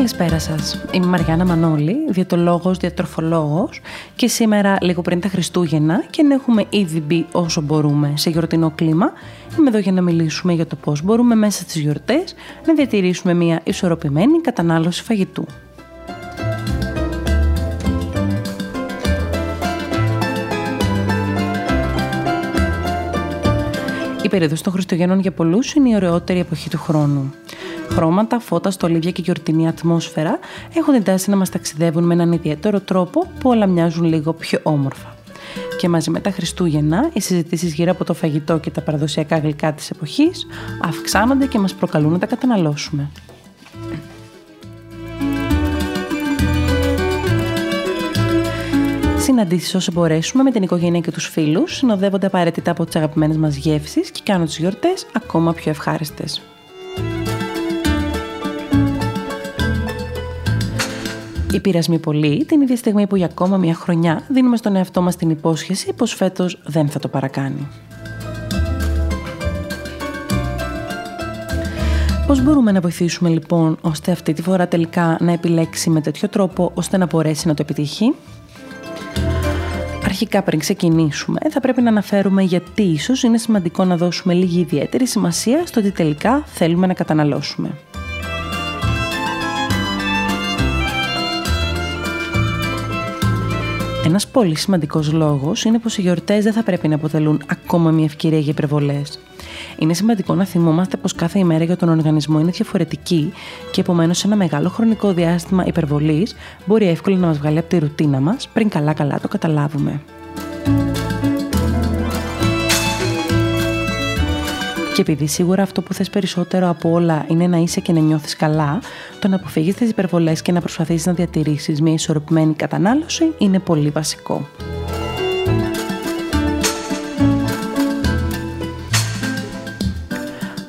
Καλησπέρα σας. Είμαι η Μαριάννα Μανώλη, διαιτολόγος, διατροφολόγος και σήμερα λίγο πριν τα Χριστούγεννα και να έχουμε ήδη μπει όσο μπορούμε σε γιορτινό κλίμα είμαι εδώ για να μιλήσουμε για το πώς μπορούμε μέσα στις γιορτές να διατηρήσουμε μια ισορροπημένη κατανάλωση φαγητού. Η περίοδος των Χριστουγέννων για πολλούς είναι η ωραιότερη εποχή του χρόνου χρώματα, φώτα, στολίδια και γιορτινή ατμόσφαιρα έχουν την τάση να μας ταξιδεύουν με έναν ιδιαίτερο τρόπο που όλα μοιάζουν λίγο πιο όμορφα. Και μαζί με τα Χριστούγεννα, οι συζητήσεις γύρω από το φαγητό και τα παραδοσιακά γλυκά της εποχής αυξάνονται και μας προκαλούν να τα καταναλώσουμε. Συναντήσεις όσο μπορέσουμε με την οικογένεια και τους φίλους συνοδεύονται απαραίτητα από τις αγαπημένες μας γεύσεις και κάνουν τις γιορτές ακόμα πιο ευχάριστες. Οι πειρασμοί πολύ την ίδια στιγμή που για ακόμα μια χρονιά δίνουμε στον εαυτό μας την υπόσχεση πως φέτος δεν θα το παρακάνει. Πώς μπορούμε να βοηθήσουμε λοιπόν ώστε αυτή τη φορά τελικά να επιλέξει με τέτοιο τρόπο ώστε να μπορέσει να το επιτύχει; Αρχικά πριν ξεκινήσουμε θα πρέπει να αναφέρουμε γιατί ίσως είναι σημαντικό να δώσουμε λίγη ιδιαίτερη σημασία στο ότι τελικά θέλουμε να καταναλώσουμε. Ένας πολύ σημαντικός λόγος είναι πως οι γιορτές δεν θα πρέπει να αποτελούν ακόμα μια ευκαιρία για υπερβολές. Είναι σημαντικό να θυμόμαστε πως κάθε ημέρα για τον οργανισμό είναι διαφορετική και επομένως ένα μεγάλο χρονικό διάστημα υπερβολής μπορεί εύκολα να μας βγάλει από τη ρουτίνα μας πριν καλά-καλά το καταλάβουμε. Και επειδή σίγουρα αυτό που θες περισσότερο από όλα είναι να είσαι και να νιώθεις καλά, το να αποφύγεις τις υπερβολές και να προσπαθήσεις να διατηρήσεις μια ισορροπημένη κατανάλωση είναι πολύ βασικό.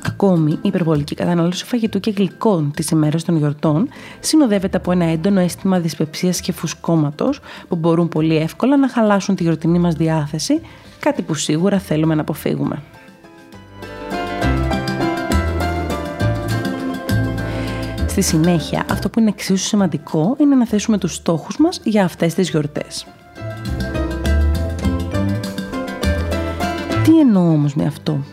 Ακόμη, η υπερβολική κατανάλωση φαγητού και γλυκών τις ημέρες των γιορτών συνοδεύεται από ένα έντονο αίσθημα δυσπεψίας και φουσκώματος που μπορούν πολύ εύκολα να χαλάσουν τη γιορτινή μας διάθεση, κάτι που σίγουρα θέλουμε να αποφύγουμε. Στη συνέχεια, αυτό που είναι εξίσου σημαντικό είναι να θέσουμε τους στόχους μας για αυτές τις γιορτές. Τι εννοώ όμως με αυτό;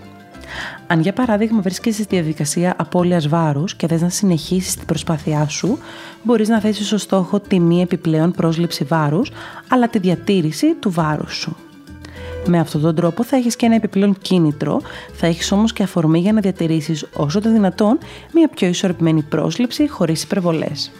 Αν για παράδειγμα βρίσκεσαι στη διαδικασία απώλειας βάρους και θες να συνεχίσεις την προσπάθειά σου, μπορείς να θέσεις ως στόχο τη μη επιπλέον πρόσληψη βάρους, αλλά τη διατήρηση του βάρους σου. Με αυτόν τον τρόπο θα έχεις και ένα επιπλέον κίνητρο, θα έχεις όμως και αφορμή για να διατηρήσεις όσο το δυνατόν μια πιο ισορροπημένη πρόσληψη χωρίς υπερβολές.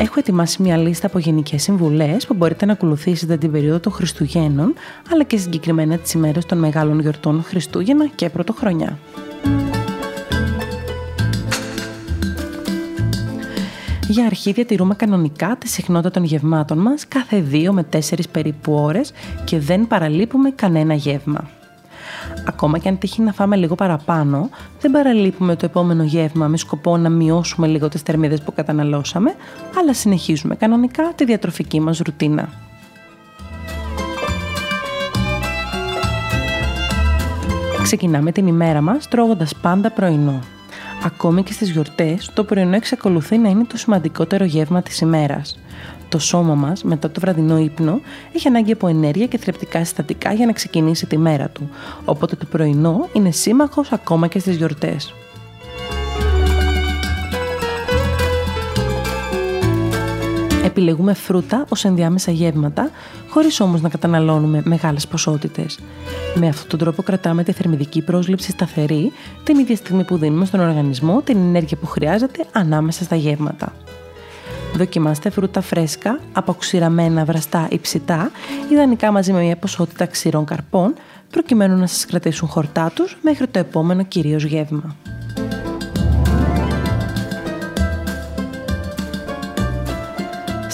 Έχω ετοιμάσει μια λίστα από γενικές συμβουλές που μπορείτε να ακολουθήσετε την περίοδο των Χριστουγέννων, αλλά και συγκεκριμένα τις ημέρες των μεγάλων γιορτών Χριστούγεννα και Πρωτοχρονιά. Για αρχή διατηρούμε κανονικά τη συχνότητα των γευμάτων μας κάθε 2 με 4 περίπου ώρες και δεν παραλείπουμε κανένα γεύμα. Ακόμα και αν τύχει να φάμε λίγο παραπάνω, δεν παραλείπουμε το επόμενο γεύμα με σκοπό να μειώσουμε λίγο τις θερμίδες που καταναλώσαμε, αλλά συνεχίζουμε κανονικά τη διατροφική μας ρουτίνα. Ξεκινάμε την ημέρα μας τρώγοντας πάντα πρωινό. Ακόμη και στις γιορτές, το πρωινό εξακολουθεί να είναι το σημαντικότερο γεύμα της ημέρας. Το σώμα μας, μετά το βραδινό ύπνο, έχει ανάγκη από ενέργεια και θρεπτικά συστατικά για να ξεκινήσει τη μέρα του, οπότε το πρωινό είναι σύμμαχος ακόμα και στις γιορτές. Επιλεγούμε φρούτα ως ενδιάμεσα γεύματα, χωρίς όμως να καταναλώνουμε μεγάλες ποσότητες. Με αυτόν τον τρόπο κρατάμε τη θερμιδική πρόσληψη σταθερή την ίδια στιγμή που δίνουμε στον οργανισμό την ενέργεια που χρειάζεται ανάμεσα στα γεύματα. Δοκιμάστε φρούτα φρέσκα, αποξηραμένα βραστά ή ψητά, ιδανικά μαζί με μια ποσότητα ξηρών καρπών, προκειμένου να σας κρατήσουν χορτά τους μέχρι το επόμενο κυρίως γεύμα.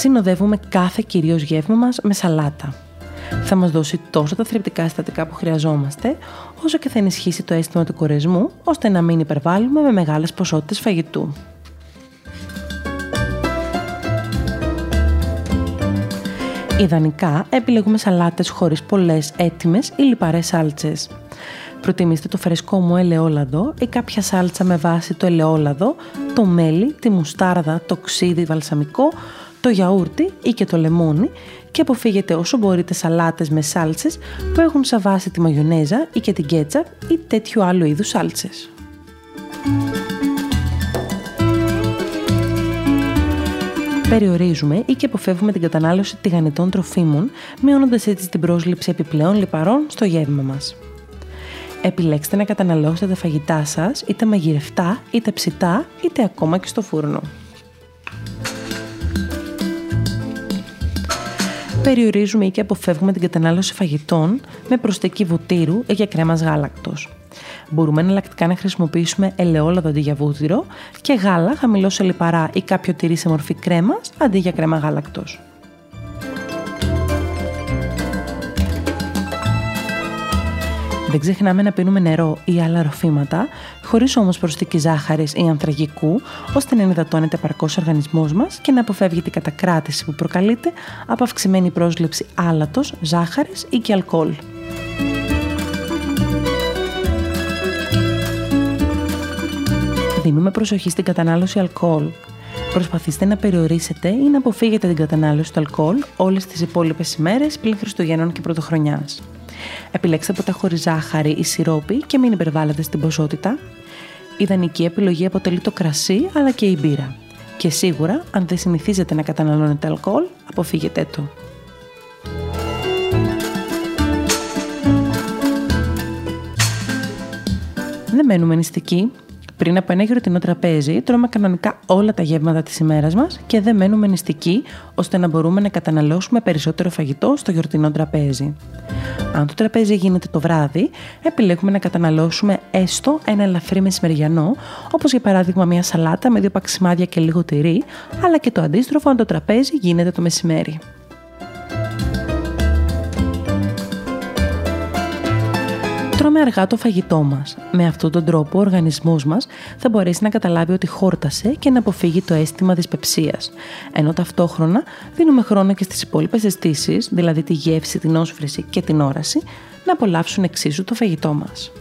Συνοδεύουμε κάθε κυρίως γεύμα μας με σαλάτα. Θα μας δώσει τόσο τα θρεπτικά συστατικά που χρειαζόμαστε, όσο και θα ενισχύσει το αίσθημα του κορεσμού, ώστε να μην υπερβάλλουμε με μεγάλες ποσότητες φαγητού. Ιδανικά επιλέγουμε σαλάτες χωρίς πολλές έτοιμες ή λιπαρές σάλτσες. Προτιμήστε το φρεσκό μου ελαιόλαδο ή κάποια σάλτσα με βάση το ελαιόλαδο, το μέλι, τη μουστάρδα, το ξύδι βαλσαμικό, το γιαούρτι ή και το λεμόνι και αποφύγετε όσο μπορείτε σαλάτες με σάλτσες που έχουν σαν βάση τη μαγιονέζα ή και την κέτσαπ ή τέτοιου άλλου είδους σάλτσες. Περιορίζουμε ή και αποφεύγουμε την κατανάλωση τηγανιτών τροφίμων, μειώνοντας έτσι την πρόσληψη επιπλέον λιπαρών στο γεύμα μας. Επιλέξτε να καταναλώσετε τα φαγητά σας είτε μαγειρευτά, είτε ψητά, είτε ακόμα και στο φούρνο. Περιορίζουμε ή και αποφεύγουμε την κατανάλωση φαγητών με προστική βουτύρου ή και κρέμας γάλακτος. Μπορούμε εναλλακτικά να χρησιμοποιήσουμε ελαιόλαδο αντί για βούτυρο και γάλα χαμηλό σε λιπαρά ή κάποιο τυρί σε μορφή κρέμας αντί για κρέμα γάλακτος. Δεν ξεχνάμε να πίνουμε νερό ή άλλα ροφήματα, χωρίς όμως προσθήκη ζάχαρης ή ανθραγικού, ώστε να ενυδατώνεται επαρκώ ο οργανισμός μας και να αποφεύγει την κατακράτηση που προκαλείται από αυξημένη πρόσληψη άλατος, ζάχαρης ή και αλκοόλ. Δίνουμε προσοχή στην κατανάλωση αλκοόλ. Προσπαθήστε να περιορίσετε ή να αποφύγετε την κατανάλωση του αλκοόλ όλες τις υπόλοιπες ημέρες πλην Χριστουγέννων και Πρωτοχρονιάς. Επιλέξτε ποτά χωρίς ζάχαρη ή σιρόπι και μην υπερβάλλετε στην ποσότητα. Ιδανική επιλογή αποτελεί το κρασί αλλά και η μπύρα. Και σίγουρα, αν δεν συνηθίζετε να καταναλώνετε αλκοόλ, αποφύγετε το. Δεν μένουμε νηστικοί. Πριν από ένα γιορτινό τραπέζι, τρώμε κανονικά όλα τα γεύματα της ημέρας μας και δεν μένουμε νηστικοί ώστε να μπορούμε να καταναλώσουμε περισσότερο φαγητό στο γιορτινό τραπέζι. Αν το τραπέζι γίνεται το βράδυ, επιλέγουμε να καταναλώσουμε έστω ένα ελαφρύ μεσημεριανό, όπως για παράδειγμα μια σαλάτα με δύο παξιμάδια και λίγο τυρί, αλλά και το αντίστροφο αν το τραπέζι γίνεται το μεσημέρι. Τρώμε αργά το φαγητό μας. Με αυτόν τον τρόπο, ο οργανισμός μας θα μπορέσει να καταλάβει ότι χόρτασε και να αποφύγει το αίσθημα δυσπεψία. Ενώ ταυτόχρονα δίνουμε χρόνο και στις υπόλοιπες αισθήσεις, δηλαδή τη γεύση, την όσφρηση και την όραση, να απολαύσουν εξίσου το φαγητό μας.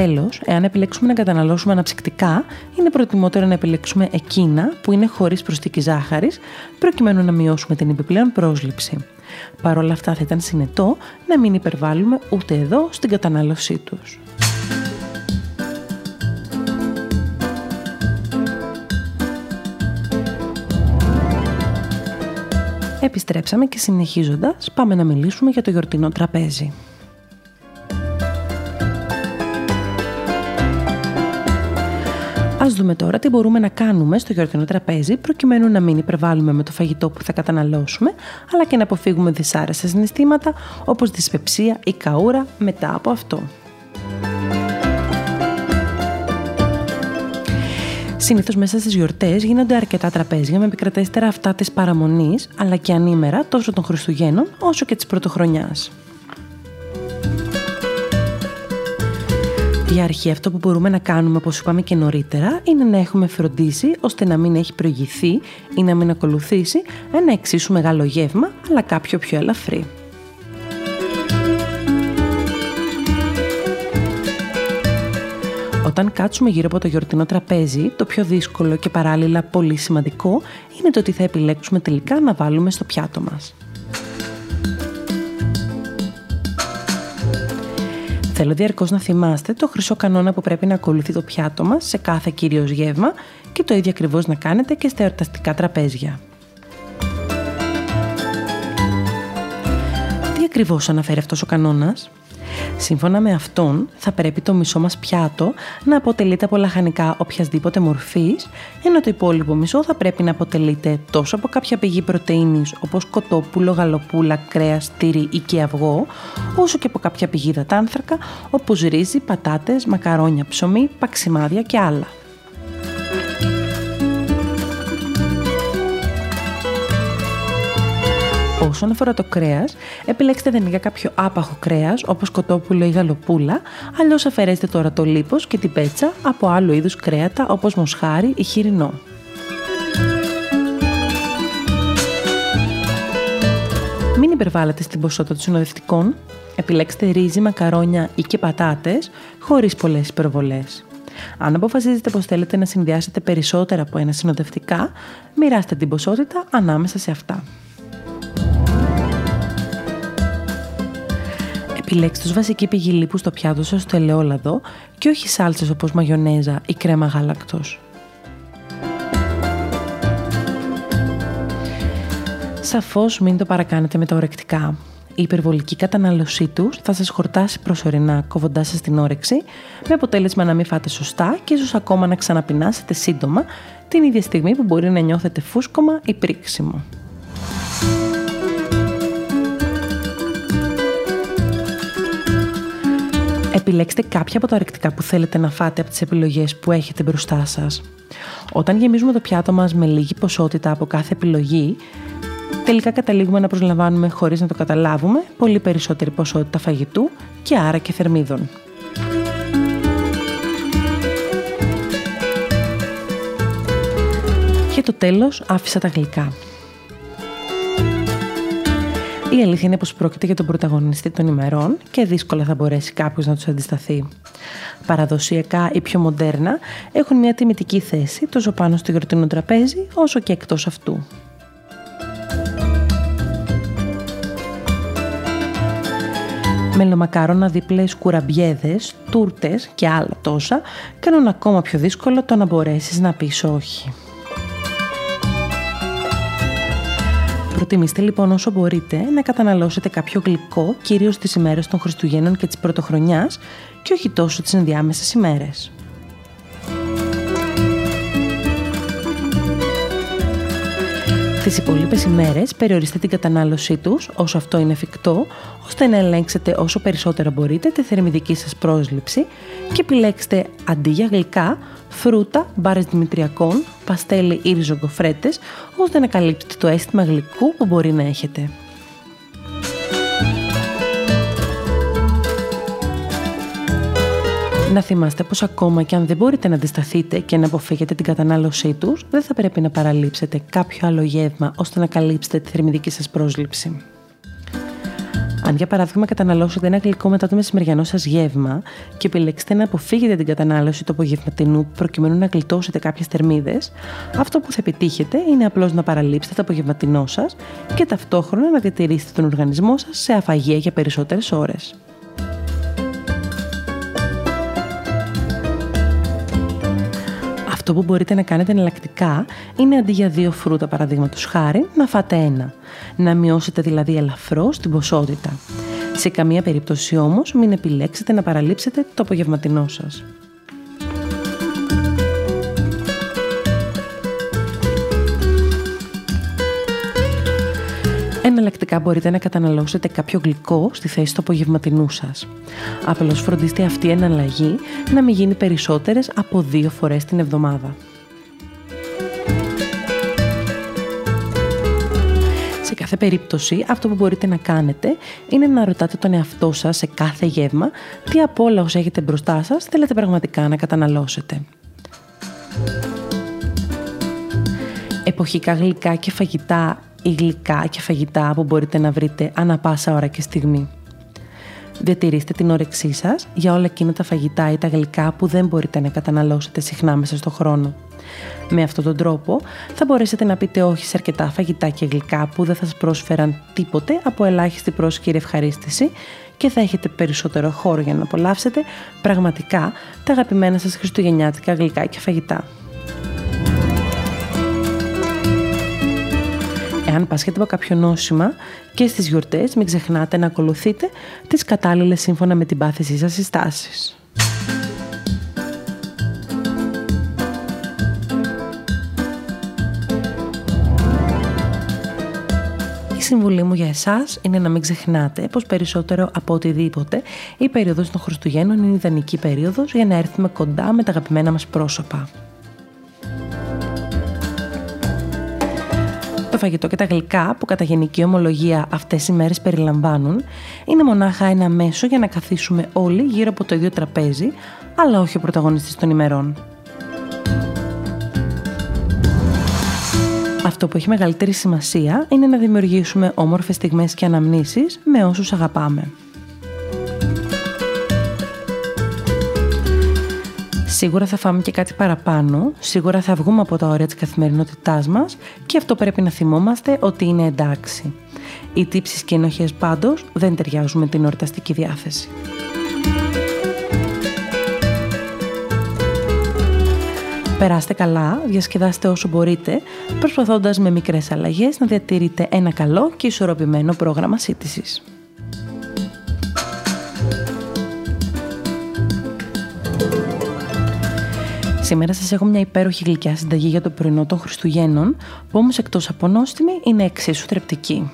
Τέλος, εάν επιλέξουμε να καταναλώσουμε αναψυκτικά, είναι προτιμότερο να επιλέξουμε εκείνα που είναι χωρίς προσθήκη ζάχαρης, προκειμένου να μειώσουμε την επιπλέον πρόσληψη. Παρ' όλα αυτά, θα ήταν συνετό να μην υπερβάλλουμε ούτε εδώ στην κατανάλωσή τους. Επιστρέψαμε και συνεχίζοντας πάμε να μιλήσουμε για το γιορτινό τραπέζι. Δούμε τώρα τι μπορούμε να κάνουμε στο γιορτινό τραπέζι προκειμένου να μην υπερβάλλουμε με το φαγητό που θα καταναλώσουμε, αλλά και να αποφύγουμε δυσάρεστα συναισθήματα όπως δυσπεψία ή καούρα μετά από αυτό. Συνήθως μέσα στις γιορτές γίνονται αρκετά τραπέζια με επικρατέστερα αυτά της παραμονής αλλά και ανήμερα τόσο των Χριστουγέννων όσο και της Πρωτοχρονιάς. Για αρχή αυτό που μπορούμε να κάνουμε όπως είπαμε και νωρίτερα είναι να έχουμε φροντίσει ώστε να μην έχει προηγηθεί ή να μην ακολουθήσει ένα εξίσου μεγάλο γεύμα αλλά κάποιο πιο ελαφρύ. Όταν κάτσουμε γύρω από το γιορτινό τραπέζι, το πιο δύσκολο και παράλληλα πολύ σημαντικό είναι το ότι θα επιλέξουμε τελικά να βάλουμε στο πιάτο μας. Θέλω διαρκώς να θυμάστε το χρυσό κανόνα που πρέπει να ακολουθεί το πιάτο μας σε κάθε κύριο γεύμα και το ίδιο ακριβώς να κάνετε και στα εορταστικά τραπέζια. Τι ακριβώς αναφέρει αυτός ο κανόνας, Σύμφωνα με αυτόν, θα πρέπει το μισό μας πιάτο να αποτελείται από λαχανικά οποιασδήποτε μορφής, ενώ το υπόλοιπο μισό θα πρέπει να αποτελείται τόσο από κάποια πηγή πρωτεΐνης όπως κοτόπουλο, γαλοπούλα, κρέας, τύρι ή και αυγό, όσο και από κάποια πηγή δατάνθρακα όπως ρύζι, πατάτες, μακαρόνια, ψωμί, παξιμάδια και άλλα. Όσον αφορά το κρέας, επιλέξτε δεν για κάποιο άπαχο κρέας όπως κοτόπουλο ή γαλοπούλα, αλλιώς αφαιρέστε τώρα το λίπος και την πέτσα από άλλου είδους κρέατα όπως μοσχάρι ή χοιρινό. Μην υπερβάλλετε στην ποσότητα των συνοδευτικών. Επιλέξτε ρύζι, μακαρόνια ή και πατάτες χωρίς πολλές υπερβολές. Αν αποφασίζετε πως θέλετε να συνδυάσετε περισσότερα από ένα συνοδευτικά, μοιράστε την ποσότητα ανάμεσα σε αυτά. Επιλέξτε ως βασική πηγή λίπου στο πιάτο σας το ελαιόλαδο και όχι σάλτσες όπως μαγιονέζα ή κρέμα γάλακτος. Σαφώς μην το παρακάνετε με τα ορεκτικά. Η υπερβολική κατανάλωσή τους θα σας χορτάσει προσωρινά κόβοντάς σας την όρεξη με αποτέλεσμα να μην φάτε σωστά και ίσως ακόμα να ξαναπεινάσετε σύντομα την ίδια στιγμή που μπορεί να νιώθετε φούσκωμα ή πρίξιμο. Επιλέξτε κάποια από τα ορεκτικά που θέλετε να φάτε από τις επιλογές που έχετε μπροστά σας. Όταν γεμίζουμε το πιάτο μας με λίγη ποσότητα από κάθε επιλογή, τελικά καταλήγουμε να προσλαμβάνουμε χωρίς να το καταλάβουμε πολύ περισσότερη ποσότητα φαγητού και άρα και θερμίδων. Και το τέλος άφησα τα γλυκά. Η αλήθεια είναι πως πρόκειται για τον πρωταγωνιστή των ημερών και δύσκολα θα μπορέσει κάποιος να τους αντισταθεί. Παραδοσιακά ή πιο μοντέρνα έχουν μια τιμητική θέση τόσο πάνω στο γιορτινό τραπέζι όσο και εκτός αυτού. Μελομακάρονα, δίπλες, κουραμπιέδες, τούρτες και άλλα τόσα κάνουν ακόμα πιο δύσκολο το να μπορέσεις να πεις όχι. Προτιμήστε λοιπόν όσο μπορείτε να καταναλώσετε κάποιο γλυκό, κυρίως τις ημέρες των Χριστουγέννων και της Πρωτοχρονιάς και όχι τόσο τις ενδιάμεσες ημέρες. Τις υπόλοιπες ημέρες περιορίστε την κατανάλωσή τους όσο αυτό είναι εφικτό, ώστε να ελέγξετε όσο περισσότερο μπορείτε τη θερμιδική σας πρόσληψη και επιλέξτε αντί για γλυκά φρούτα, μπάρες δημητριακών, παστέλι ή ριζογκοφρέτες, ώστε να καλύψετε το αίσθημα γλυκού που μπορεί να έχετε. Να θυμάστε πως ακόμα και αν δεν μπορείτε να αντισταθείτε και να αποφύγετε την κατανάλωσή τους, δεν θα πρέπει να παραλείψετε κάποιο άλλο γεύμα ώστε να καλύψετε τη θερμιδική σας πρόσληψη. Αν για παράδειγμα καταναλώσετε ένα γλυκό μετά το μεσημεριανό σας γεύμα και επιλέξετε να αποφύγετε την κατανάλωση του απογευματινού προκειμένου να γλιτώσετε κάποιες θερμίδες, αυτό που θα επιτύχετε είναι απλώς να παραλείψετε το απογευματινό σας και ταυτόχρονα να διατηρήσετε τον οργανισμό σας σε αφαγία για περισσότερες ώρες. Αυτό που μπορείτε να κάνετε εναλλακτικά είναι αντί για δύο φρούτα παραδείγματος χάρη να φάτε ένα. Να μειώσετε δηλαδή ελαφρώς την ποσότητα. Σε καμία περίπτωση όμως μην επιλέξετε να παραλείψετε το απογευματινό σας. Εναλλακτικά μπορείτε να καταναλώσετε κάποιο γλυκό στη θέση του απογευματινού σας. Απλώς φροντίστε αυτή η εναλλαγή να μην γίνει περισσότερες από δύο φορές την εβδομάδα. Σε κάθε περίπτωση, αυτό που μπορείτε να κάνετε είναι να ρωτάτε τον εαυτό σας σε κάθε γεύμα τι από όλα όσα έχετε μπροστά σας θέλετε πραγματικά να καταναλώσετε. Εποχικά γλυκά και φαγητά ή γλυκά και φαγητά που μπορείτε να βρείτε ανά πάσα ώρα και στιγμή. Διατηρήστε την όρεξή σας για όλα εκείνα τα φαγητά ή τα γλυκά που δεν μπορείτε να καταναλώσετε συχνά μέσα στο χρόνο. Με αυτόν τον τρόπο θα μπορέσετε να πείτε όχι σε αρκετά φαγητά και γλυκά που δεν θα σας πρόσφεραν τίποτε από ελάχιστη πρόσχηρη ευχαρίστηση και θα έχετε περισσότερο χώρο για να απολαύσετε πραγματικά τα αγαπημένα σας χριστουγεννιάτικα γλυκά και φαγητά. Εάν πάσχετε από κάποιο νόσημα και στις γιορτές μην ξεχνάτε να ακολουθείτε τις κατάλληλες σύμφωνα με την πάθησή σας συστάσεις. Η συμβουλή μου για εσάς είναι να μην ξεχνάτε πως περισσότερο από οτιδήποτε η περίοδος των Χριστουγέννων είναι ιδανική περίοδος για να έρθουμε κοντά με τα αγαπημένα μας πρόσωπα. Φαγητό και τα γλυκά που κατά γενική ομολογία αυτές οι μέρες περιλαμβάνουν είναι μονάχα ένα μέσο για να καθίσουμε όλοι γύρω από το ίδιο τραπέζι αλλά όχι ο πρωταγωνιστής των ημερών. Αυτό που έχει μεγαλύτερη σημασία είναι να δημιουργήσουμε όμορφες στιγμές και αναμνήσεις με όσους αγαπάμε. Σίγουρα θα φάμε και κάτι παραπάνω, σίγουρα θα βγούμε από τα όρια της καθημερινότητάς μας και αυτό πρέπει να θυμόμαστε ότι είναι εντάξει. Οι τύψεις και οι ενοχές πάντως δεν ταιριάζουν με την ορταστική διάθεση. Περάστε καλά, διασκεδάστε όσο μπορείτε, προσπαθώντας με μικρές αλλαγές να διατηρείτε ένα καλό και ισορροπημένο πρόγραμμα σύντησης. Σήμερα σας έχω μια υπέροχη γλυκιά συνταγή για το πρωινό των Χριστουγέννων, που όμως εκτός από νόστιμη είναι εξίσου θρεπτική.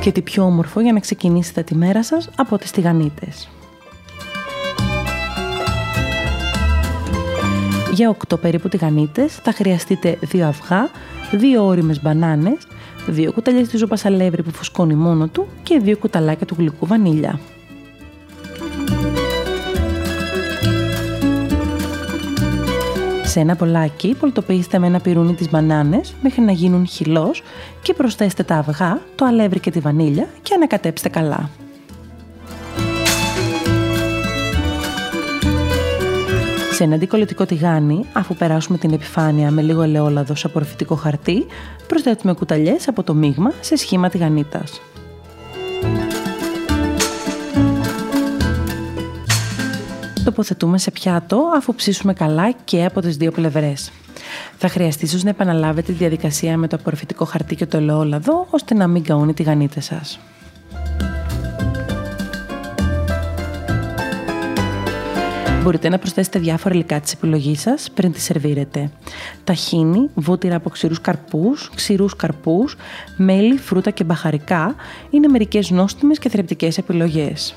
Και τι πιο όμορφο για να ξεκινήσετε τη μέρα σας από τις τηγανίτες. Για 8 περίπου τηγανίτες θα χρειαστείτε 2 αυγά, 2 όριμες μπανάνες, 2 κουταλιές της ζώπας αλεύρι που φουσκώνει μόνο του και 2 κουταλάκια του γλυκού βανίλια. Σε ένα πολλάκι πολτοποιήστε με ένα πυρούνι τις μπανάνες μέχρι να γίνουν χυλός και προσθέστε τα αυγά, το αλεύρι και τη βανίλια και ανακατέψτε καλά. Σε ένα αντικολλητικό τηγάνι, αφού περάσουμε την επιφάνεια με λίγο ελαιόλαδο σε απορροφητικό χαρτί, προσθέτουμε κουταλιές από το μείγμα σε σχήμα τηγανίτας. Τοποθετούμε σε πιάτο αφού ψήσουμε καλά και από τις δύο πλευρές. Θα χρειαστεί ίσως να επαναλάβετε τη διαδικασία με το απορροφητικό χαρτί και το ελαιόλαδο ώστε να μην καούν οι τηγανίτες σας. Μπορείτε να προσθέσετε διάφορα υλικά της επιλογής σας πριν τη σερβίρετε. Ταχίνι, βούτυρα από ξηρούς καρπούς, ξηρούς καρπούς, μέλι, φρούτα και μπαχαρικά είναι μερικές νόστιμες και θρεπτικές επιλογές.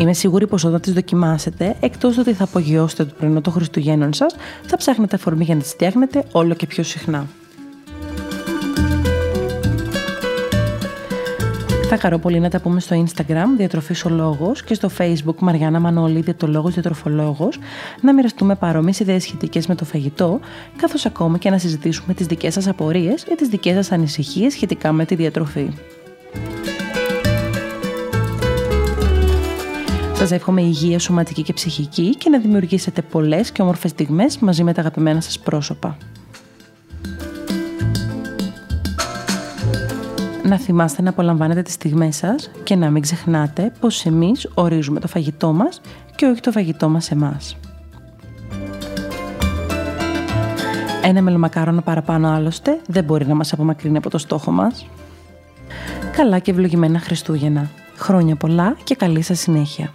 Είμαι σίγουρη πως όταν τις δοκιμάσετε, εκτός ότι θα απογειώσετε το πρωινό των Χριστουγέννων σας, θα ψάχνετε αφορμή για να τις φτιάχνετε όλο και πιο συχνά. Θα χαρώ πολύ να τα πούμε στο Instagram Διατροφής ο Λόγος και στο Facebook Μαριάννα Μανώλη Διατολόγος Διατροφολόγος να μοιραστούμε παρόμοιες ιδέες σχετικές με το φαγητό καθώς ακόμα και να συζητήσουμε τις δικές σας απορίες ή τις δικές σας ανησυχίες σχετικά με τη διατροφή. Σας εύχομαι υγεία σωματική και ψυχική και να δημιουργήσετε πολλές και όμορφες στιγμές μαζί με τα αγαπημένα σας πρόσωπα. Να θυμάστε να απολαμβάνετε τις στιγμές σας και να μην ξεχνάτε πως εμείς ορίζουμε το φαγητό μας και όχι το φαγητό μας εμάς. Ένα μελομακάρονα παραπάνω άλλωστε δεν μπορεί να μας απομακρύνει από το στόχο μας. Καλά και ευλογημένα Χριστούγεννα. Χρόνια πολλά και καλή σας συνέχεια.